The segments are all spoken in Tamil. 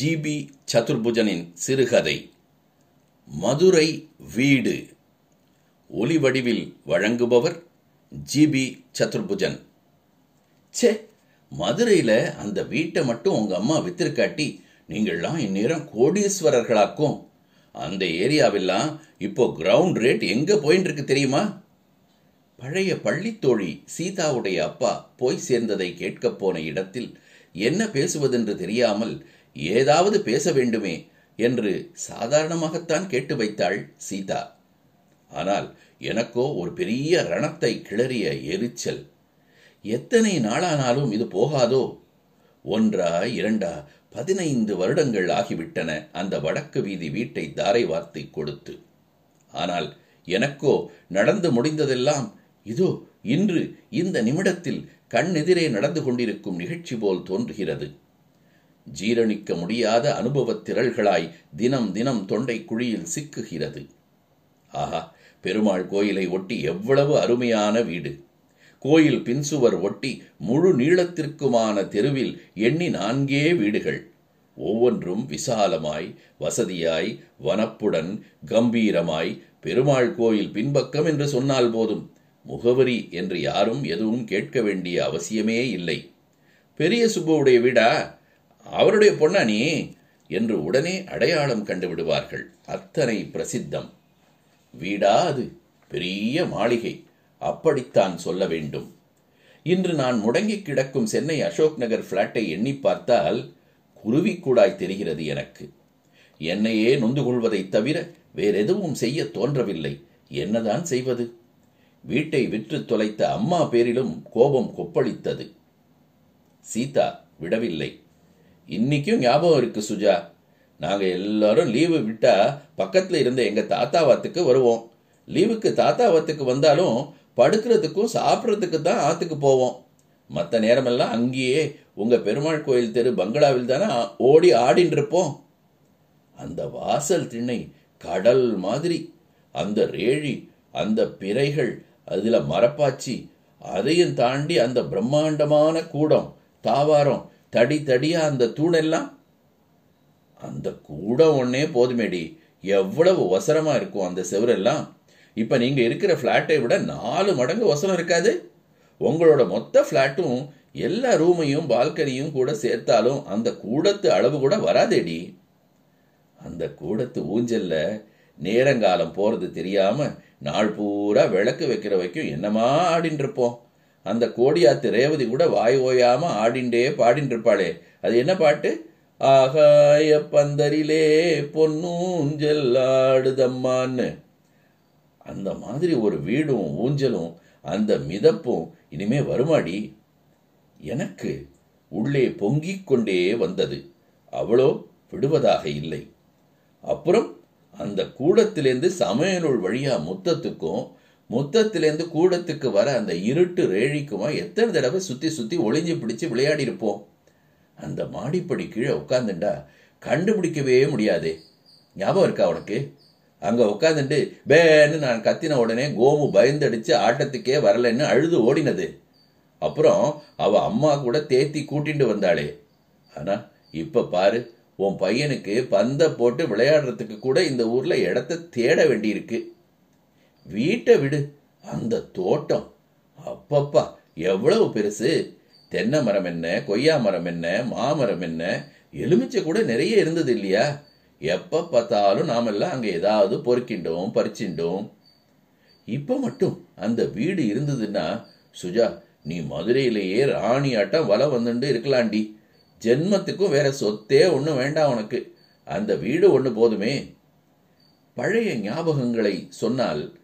ஜிபி சதுர்புஜனின் சிறுகதை. மதுரை வீடு. ஒலிவடிவில் வழங்குபவர் ஜிபி சதுர்புஜன். ச்சே மதுரையில் அந்த வீட்டை மட்டும் உங்க அம்மா வித்திருக்காட்டி நீங்கள்லாம் இந்நேரம் கோடீஸ்வரர்களாக்கும். அந்த ஏரியாவெல்லாம் இப்போ கிரவுண்ட் ரேட் எங்க போயின்னு இருக்கு தெரியுமா? பழைய பள்ளித்தோழி சீதாவுடைய அப்பா போய் சேர்ந்ததை கேட்கப் போன இடத்தில் என்ன பேசுவதென்று தெரியாமல் ஏதாவது பேச வேண்டுமே என்று சாதாரணமாகத்தான் கேட்டு வைத்தாள் சீதா. ஆனால் எனக்கோ ஒரு பெரிய ரணத்தை கிளறிய எரிச்சல். எத்தனை நாளானாலும் இது போகாதோ? ஒன்றா இரண்டா பதினைந்து வருடங்கள் ஆகிவிட்டன அந்த வடக்கு வீதி வீட்டை தாரை வார்த்தை கொடுத்து. ஆனால் எனக்கோ நடந்து முடிந்ததெல்லாம் இதோ இன்று இந்த நிமிடத்தில் கண்ணெதிரே நடந்து கொண்டிருக்கும் நிகழ்ச்சி போல் தோன்றுகிறது. ஜீரணிக்க முடியாத அனுபவத் திரள்களாய் தினம் தினம் தொண்டை குழியில் சிக்குகிறது. ஆஹா பெருமாள் கோயிலை ஒட்டி எவ்வளவு அருமையான வீடு. கோயில் பின்சுவர் ஒட்டி முழு நீளத்திற்குமான தெருவில் எண்ணி நான்கே வீடுகள். ஒவ்வொன்றும் விசாலமாய் வசதியாய் வனப்புடன் கம்பீரமாய் பெருமாள் கோயில் பின்பக்கம் என்று சொன்னால் போதும். முகவரி என்று யாரும் எதுவும் கேட்க வேண்டிய அவசியமே இல்லை. பெரிய சுப்புவுடைய வீடா? அவருடைய பொண்ணா நீ என்று உடனே அடையாளம் கண்டுவிடுவார்கள். அத்தனை பிரசித்தம். வீடா அது பெரிய மாளிகை. அப்படித்தான் சொல்ல வேண்டும். இன்று நான் முடங்கி கிடக்கும் சென்னை அசோக் நகர் பிளாட்டை எண்ணி பார்த்தால் குருவிக்கூடாய் தெரிகிறது எனக்கு. என்னையே நொந்து கொள்வதைத் தவிர வேறெதுவும் செய்ய தோன்றவில்லை. என்னதான் செய்வது? வீட்டை விற்று தொலைத்த அம்மா பேரிலும் கோபம் கொப்பளித்தது. சீதா விடவில்லை. இன்னைக்கும் ஞாபகம் இருக்கு சுஜா. நாங்க எல்லாரும் லீவு விட்டா பக்கத்துல இருந்த எங்க தாத்தாவாத்துக்கு வருவோம். லீவுக்கு தாத்தாவாத்துக்கு வந்தாலும் படுக்கிறதுக்கும் சாப்பிட்றதுக்கு தான் ஆத்துக்கு போவோம். மற்ற நேரமெல்லாம் அங்கேயே உங்க பெருமாள் கோயில் தெரு பங்களாவில் தானே ஓடி ஆடின்னு இருப்போம் அந்த வாசல் திண்ணை கடல் மாதிரி. அந்த ரேழி அந்த பிறைகள் அதுல மரப்பாச்சி அதையும் தாண்டி அந்த பிரம்மாண்டமான கூடம் தாவாரம் தடி தடியா அந்த தூணெல்லாம் அந்த கூடம் ஒன்னே போதுமேடி. எவ்வளவு ஒசரமா இருக்கும் அந்த செவரெல்லாம். இப்ப நீங்க இருக்கிற பிளாட்டை விட நாலு மடங்கு ஒசரம் இருக்காது. உங்களோட மொத்த பிளாட்டும் எல்லா ரூமையும் பால்கனியும் கூட சேர்த்தாலும் அந்த கூடத்து அளவு கூட வராதேடி. அந்த கூடத்து ஊஞ்சல்ல நேரங்காலம் போறது தெரியாம நாள் பூரா விளக்கு வைக்கிற வைக்கும் என்னமா ஆடின்னு இருப்போம். அந்த கோடியாத்து ரேவதி கூட வாய் ஓயாம ஆடிண்டே பாடின்னு இருப்பாளே அது என்ன பாட்டு? ஆகாய பந்தரிலே பொன்னூஞ்சல் ஆடுதம்மான்னு. அந்த மாதிரி ஒரு வீடும் ஊஞ்சலும் அந்த மிதப்பும் இனிமே வருமாடி? எனக்கு உள்ளே பொங்கிக் கொண்டே வந்தது. அவளோ விடுவதாக இல்லை. அப்புறம் அந்த கூடத்திலேருந்து சமையலுள் வழியா முத்தத்துக்கும் முத்தத்திலேருந்து கூடத்துக்கு வர அந்த இருட்டு ரேழிக்குமா எத்தனை தடவை சுத்தி சுத்தி ஒளிஞ்சு பிடிச்சு விளையாடி இருப்போம் அந்த மாடிப்படி கீழே உட்காந்துண்டா கண்டுபிடிக்கவே முடியாது. ஞாபகம் இருக்கா உனக்கு? அங்க உட்காந்துட்டு பேன்னு நான் கத்தின உடனே கோமு பயந்தடிச்சு ஆட்டத்துக்கே வரலன்னு அழுது ஓடினது. அப்புறம் அவ அம்மா கூட தேத்தி கூட்டிட்டு வந்தாளே. ஆனா இப்ப பாரு உன் பையனுக்கு பந்த போட்டு விளையாடுறதுக்கு கூட இந்த ஊர்ல இடத்த தேட வேண்டியிருக்கு. வீட்டை விடு. அந்த தோட்டம். அப்பப்பா எவ்வளவு பெருசு. தென்னை மரம் என்ன கொய்யா மரம் என்ன மாமரம் என்ன? எலுமிச்சை கூட நிறைய இருந்தது இல்லையா? எப்ப பார்த்தாலும் நாமெல்லாம் அங்க ஏதாவது பொறுக்கின்றோம் பறிச்சின்றோம். இப்ப மட்டும் அந்த வீடு இருந்ததுன்னா சுஜா நீ மதுரையிலேயே ராணி ஆட்டம் வலை வந்துட்டு இருக்கலாண்டி. ஜென்மத்துக்கும் வேற சொத்தே ஒன்றும் வேண்டாம் உனக்கு. அந்த வீடு ஒன்று போதுமே. பழைய ஞாபகங்களை சொன்னால்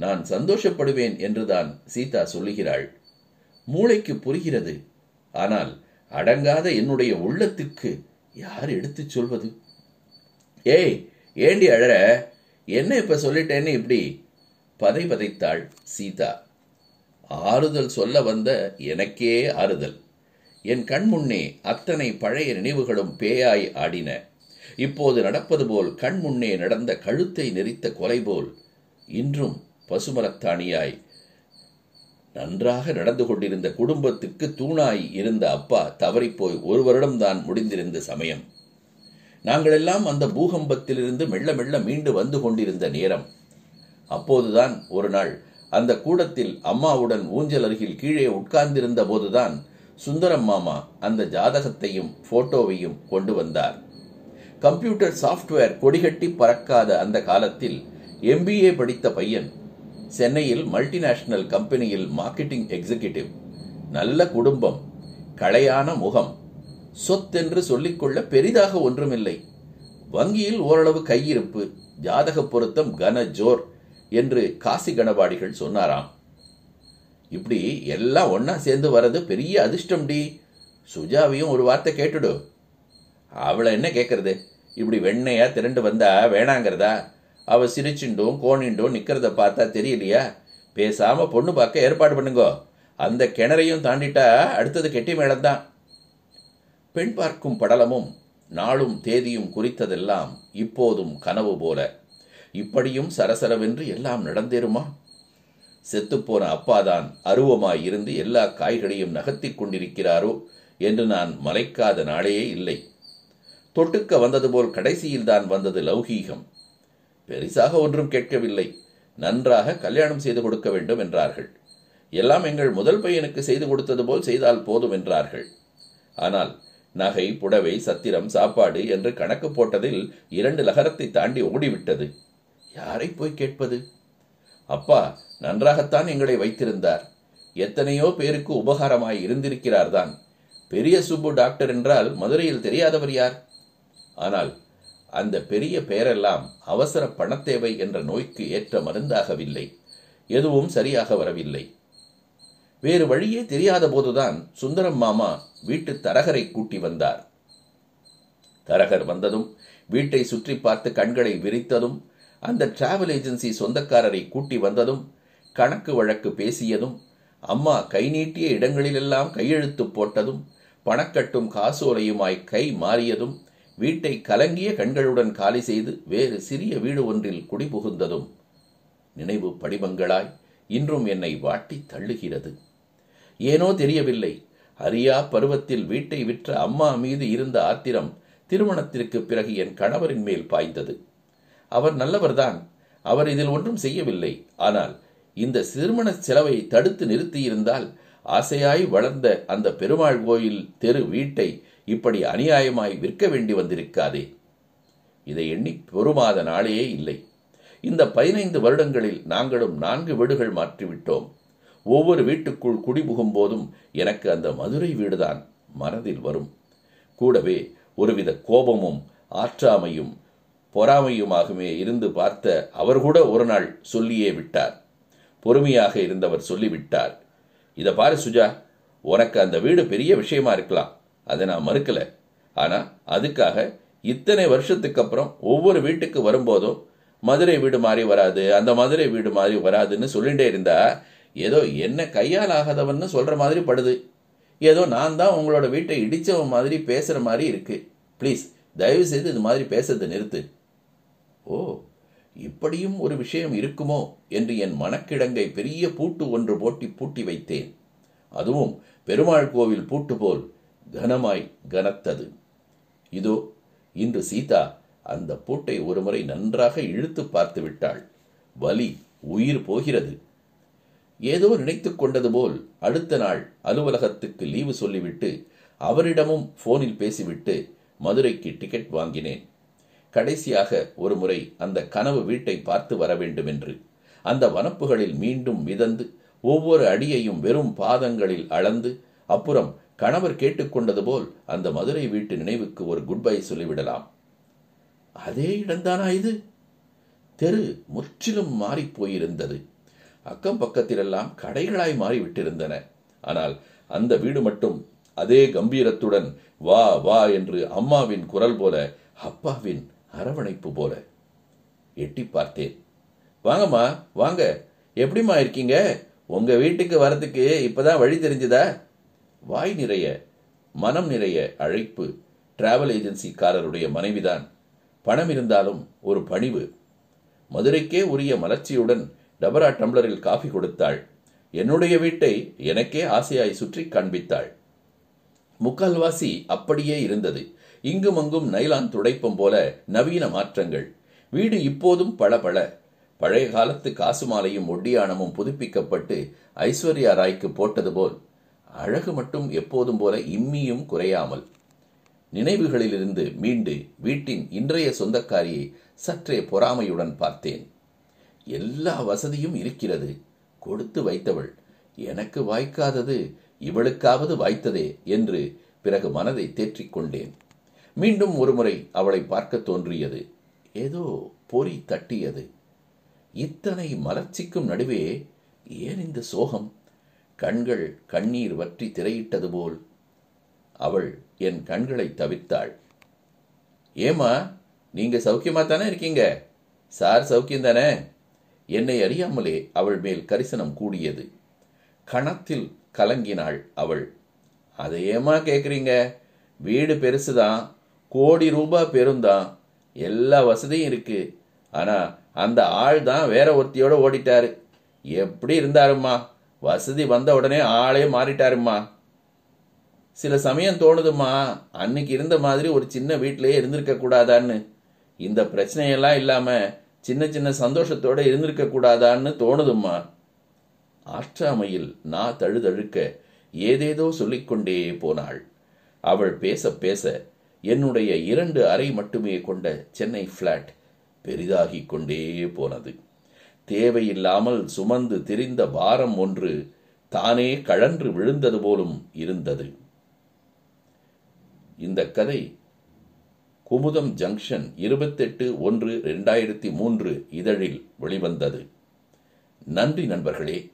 நான் சந்தோஷப்படுவேன் என்றுதான் சீதா சொல்லுகிறாள். மூளைக்கு புரிகிறது. ஆனால் அடங்காத என்னுடைய உள்ளத்துக்கு யார் எடுத்துச் சொல்வது? ஏய் ஏண்டி அழற? என்ன இப்ப சொல்லிட்டேன்னு இப்படி? பதை பதைத்தாள் சீதா. ஆறுதல் சொல்ல வந்த எனக்கே ஆறுதல். என் கண் முன்னே அத்தனை பழைய நினைவுகளும் பேயாய் ஆடின. இப்போது நடப்பது போல் கண் முன்னே நடந்த கழுத்தை நெரித்த கொலை போல் இன்றும் பசுமரத்தாணியாய். நன்றாக நடந்து கொண்டிருந்த குடும்பத்துக்கு தூணாய் இருந்த அப்பா தவறிப்போய் ஒரு வருடம்தான் முடிந்திருந்த சமயம். நாங்களெல்லாம் அந்த பூகம்பத்திலிருந்து மெல்ல மெல்ல மீண்டு வந்து கொண்டிருந்த நேரம். அப்போதுதான் ஒரு நாள் அந்த கூடத்தில் அம்மாவுடன் ஊஞ்சல் அருகில் கீழே உட்கார்ந்திருந்த போதுதான் சுந்தரம் மாமா அந்த ஜாதகத்தையும் போட்டோவையும் கொண்டு வந்தார். கம்ப்யூட்டர் சாஃப்ட்வேர் கொடிகட்டி பறக்காத அந்த காலத்தில் எம்பிஏ படித்த பையன் சென்னையில் மல்டிநேஷனல் கம்பெனியில் மார்க்கெட்டிங் எக்ஸிகியூட்டிவ் நல்ல குடும்பம் களையான முகம் சொத்தென்று சொல்லிக்கொள்ள பெரிதாக ஒன்றுமில்லை. வங்கியில் ஓரளவு கையிருப்பு ஜாதக பொருத்தம் கன ஜோர் என்று காசி கணபாடிகள் சொன்னாராம். இப்படி எல்லாம் ஒன்னா சேர்ந்து வர்றது பெரிய அதிர்ஷ்டம் டி. சுஜாவையும் ஒரு வார்த்தை கேட்டுடு. அவளை என்ன கேட்கறது இப்படி வெண்ணையா திரண்டு வந்தா வேணாங்கிறதா? அவ சிரிச்சுண்டும் கோணிண்டும் நிக்கிறத பார்த்தா தெரியலையா. பேசாம பொண்ணு பார்க்க ஏற்பாடு பண்ணுங்கோ. அந்த கிணறையும் தாண்டிட்டா அடுத்தது கெட்டி மேளம்தான். பெண் பார்க்கும் படலமும் நாளும் தேதியும் குறித்ததெல்லாம் இப்போதும் கனவு போல. இப்படியும் சரசரவென்று எல்லாம் நடந்தேருமா செத்துப்போன அப்பாதான் அருவமாய் இருந்து எல்லா காய்களையும் நகர்த்திக் கொண்டிருக்கிறாரோ என்று நான் மலைக்காத நாளே இல்லை. தொட்டுக்க வந்தது போல் கடைசியில் தான் வந்தது லௌகீகம். பெரிசாக ஒன்றும் கேட்கவில்லை. நன்றாக கல்யாணம் செய்து கொடுக்க வேண்டும் என்றார்கள். எல்லாம் எங்கள் முதல் பையனுக்கு செய்து கொடுத்தது போல் செய்தால் போதும் என்றார்கள். ஆனால் நகை புடவை சத்திரம் சாப்பாடு என்று கணக்கு போட்டதில் இரண்டு லகரத்தை தாண்டி ஓடிவிட்டது. யாரை போய் கேட்பது? அப்பா நன்றாகத்தான் எங்களை வைத்திருந்தார். எத்தனையோ பேருக்கு உபகாரமாய் இருந்திருக்கிறார்தான். பெரிய சுப்பு டாக்டர் என்றால் மதுரையில் தெரியாதவர் யார்? ஆனால் அந்த பெரிய பெயரெல்லாம் அவசர பணத்தேவை என்ற நோய்க்கு ஏற்ற மருந்தாகவில்லை. எதுவும் சரியாக வரவில்லை. வேறு வழியே தெரியாத போதுதான் சுந்தரம் மாமா வீட்டு தரகரை கூட்டி வந்தார். தரகர் வந்ததும் வீட்டை சுற்றி பார்த்து கண்களை விரித்ததும் அந்த டிராவல் ஏஜென்சி சொந்தக்காரரை கூட்டி வந்ததும் கணக்கு வழக்கு பேசியதும் அம்மா கை நீட்டிய இடங்களிலெல்லாம் கையெழுத்து போட்டதும் பணக்கட்டும் காசோலையுமாய் கை மாறியதும் வீட்டை கலங்கிய கண்களுடன் காலி செய்து வேறு சிறிய வீடு ஒன்றில் குடிபுகுந்ததும் நினைவு படிமங்களாய் இன்றும் என்னை வாட்டி தள்ளுகிறது. ஏனோ தெரியவில்லை அரியா பருவத்தில் வீட்டை விற்ற அம்மா மீது இருந்த ஆத்திரம் திருமணத்திற்கு பிறகு என் கணவரின் மேல் பாய்ந்தது. அவர் நல்லவர்தான் அவர் இதில் ஒன்றும் செய்யவில்லை. ஆனால் இந்த திருமண செலவை தடுத்து நிறுத்தியிருந்தால் ஆசையாய் வளர்ந்த அந்த பெருமாள் கோயில் தெரு வீட்டை இப்படி அநியாயமாய் விற்க வேண்டி வந்திருக்காதே. இதை எண்ணி பொறுமாத நாளே இல்லை. இந்த பதினைந்து வருடங்களில் நாங்களும் நான்கு வீடுகள் மாற்றிவிட்டோம். ஒவ்வொரு வீட்டுக்குள் குடிபுகும் போதும் எனக்கு அந்த மதுரை வீடுதான் மனதில் வரும். கூடவே ஒருவித கோபமும் ஆற்றாமையும் பொறாமையுமாகவே இருந்து பார்த்த அவர் கூட ஒரு நாள் சொல்லியே விட்டார். பொறுமையாக இருந்தவர் சொல்லிவிட்டார். இதை பாரு சுஜா உனக்கு அந்த வீடு பெரிய விஷயமா இருக்கலாம். அதை நான் மறுக்கல. ஆனா அதுக்காக இத்தனை வருஷத்துக்கு அப்புறம் ஒவ்வொரு வீட்டுக்கு வரும்போதும் மதுரை வீடு மாதிரி வராது அந்த மதுரை வீடு மாதிரி வராதுன்னு சொல்லிட்டே இருந்தா ஏதோ என்ன கையால் ஆகாதவன்னு சொல்ற மாதிரி படுது. ஏதோ நான் தான் உங்களோட வீட்டை இடிச்சவன் மாதிரி பேசுற மாதிரி இருக்கு. ப்ளீஸ் தயவு செய்து இது மாதிரி பேசுறதை நிறுத்து. ஓ இப்படியும் ஒரு விஷயம் இருக்குமோ என்று என் மனக்கிடங்கை பெரிய பூட்டு ஒன்று போட்டி பூட்டி வைத்தேன். அதுவும் பெருமாள் கோவில் பூட்டு போல் கனமாய் கனத்தது. இதோ இன்று சீதா அந்த பூட்டை ஒருமுறை நன்றாக இழுத்து பார்த்து விட்டாள். வலி உயிர் போகிறது. ஏதோ நினைத்துக் கொண்டது போல் அடுத்த நாள் அலுவலகத்துக்கு லீவு சொல்லிவிட்டு அவரிடமும் போனில் பேசிவிட்டு மதுரைக்கு டிக்கெட் வாங்கினேன். கடைசியாக ஒரு முறை அந்த கனவு வீட்டை பார்த்து வர வேண்டுமென்று. அந்த வனப்புகளில் மீண்டும் மிதந்து ஒவ்வொரு அடியையும் வெறும் பாதங்களில் அளந்து அப்புறம் கணவர் கேட்டுக்கொண்டது போல் அந்த மதுரை வீட்டு நினைவுக்கு ஒரு குட் பை சொல்லிவிடலாம். அதே இடம்தானா இது? தெரு முற்றிலும் மாறிப் போயிருந்தது. அக்கம் பக்கத்திலெல்லாம் கடைகளாய் மாறிவிட்டிருந்தன. ஆனால் அந்த வீடு மட்டும் அதே கம்பீரத்துடன் வா வா என்று அம்மாவின் குரல் போல அப்பாவின் அரவணைப்பு போல எட்டி பார்த்தேன். வாங்கம்மா வாங்க. எப்படிம்மா இருக்கீங்க? உங்க வீட்டுக்கு வரதுக்கு இப்பதான் வழி தெரிஞ்சுதா? வாய் நிறைய மனம் நிறைய அழைப்பு டிராவல் ஏஜென்சிக்காரருடைய மனைவிதான். பணம் இருந்தாலும் ஒரு பணிவு. மதுரைக்கே உரிய மலர்ச்சியுடன் டபரா டம்ளரில் காஃபி கொடுத்தாள். என்னுடைய வீட்டை எனக்கே ஆசையாய் சுற்றி காண்பித்தாள். முக்கால்வாசி அப்படியே இருந்தது. இங்கும் அங்கும் நைலான் துடைப்பம் போல நவீன மாற்றங்கள். வீடு இப்போதும் பளபள பழைய காலத்து காசு மாலையும் ஒட்டியானமும் புதுப்பிக்கப்பட்டு ஐஸ்வர்யா ராய்க்கு போட்டது போல். அழகு மட்டும் எப்போதும் போல இம்மியும் குறையாமல் நினைவுகளிலிருந்து மீண்டு வீட்டின் இன்றைய சொந்தக்காரியை சற்றே பொறாமையுடன் பார்த்தேன். எல்லா வசதியும் இருக்கிறது. கொடுத்து வைத்தவள் எனக்கு வாய்க்காதது இவளுக்காவது வாய்த்ததே என்று பிறகு மனதை தேற்றிக் கொண்டேன். மீண்டும் ஒருமுறை அவளை பார்க்க தோன்றியது. ஏதோ பொறி தட்டியது. இத்தனை மலர்ச்சிக்கும் நடுவே ஏன் இந்த சோகம்? கண்கள் கண்ணீர் வற்றி திரையிட்டது போல் அவள் என் கண்களை தவிர்த்தாள் ஏமா நீங்க சௌக்கியமா தானே இருக்கீங்க? சார் சௌக்கியம் தானே என்னை அறியாமலே அவள் மேல் கரிசனம் கூடியது. கணத்தில் கலங்கினாள் அவள். அதை ஏமா கேட்குறீங்க வீடு பெருசுதான் கோடி ரூபாய் பெருந்தான் எல்லா வசதியும் இருக்கு. ஆனா அந்த ஆள் தான் வேற ஒருத்தியோட ஓடிட்டாரு. எப்படி இருந்தாருமா வசதி வந்த உடனே ஆளே மாறிட்டாருமா சில சமயம் தோணுதுமா அன்னைக்கு இருந்த மாதிரி ஒரு சின்ன வீட்டிலேயே இருந்திருக்க கூடாதான்னு. இந்த பிரச்சனையெல்லாம் இல்லாம சின்ன சின்ன சந்தோஷத்தோட இருந்திருக்க கூடாதான்னு தோணுதும்மா. ஆற்றாமையில் நான் தழுதழுக்க ஏதேதோ சொல்லிக்கொண்டே போனாள். அவள் பேச பேச என்னுடைய இரண்டு அறை மட்டுமே கொண்ட சென்னை பிளாட் பெரிதாகிக் கொண்டே போனது. தேவையில்லாமல் சுமந்து திரிந்த பாரம் ஒன்று தானே கழன்று விழுந்தது போலும் இருந்தது. இந்த கதை குமுதம் ஜங்ஷன் இருபத்தெட்டு ஒன்று ரெண்டாயிரத்தி மூன்று இதழில் வெளிவந்தது. நன்றி நண்பர்களே.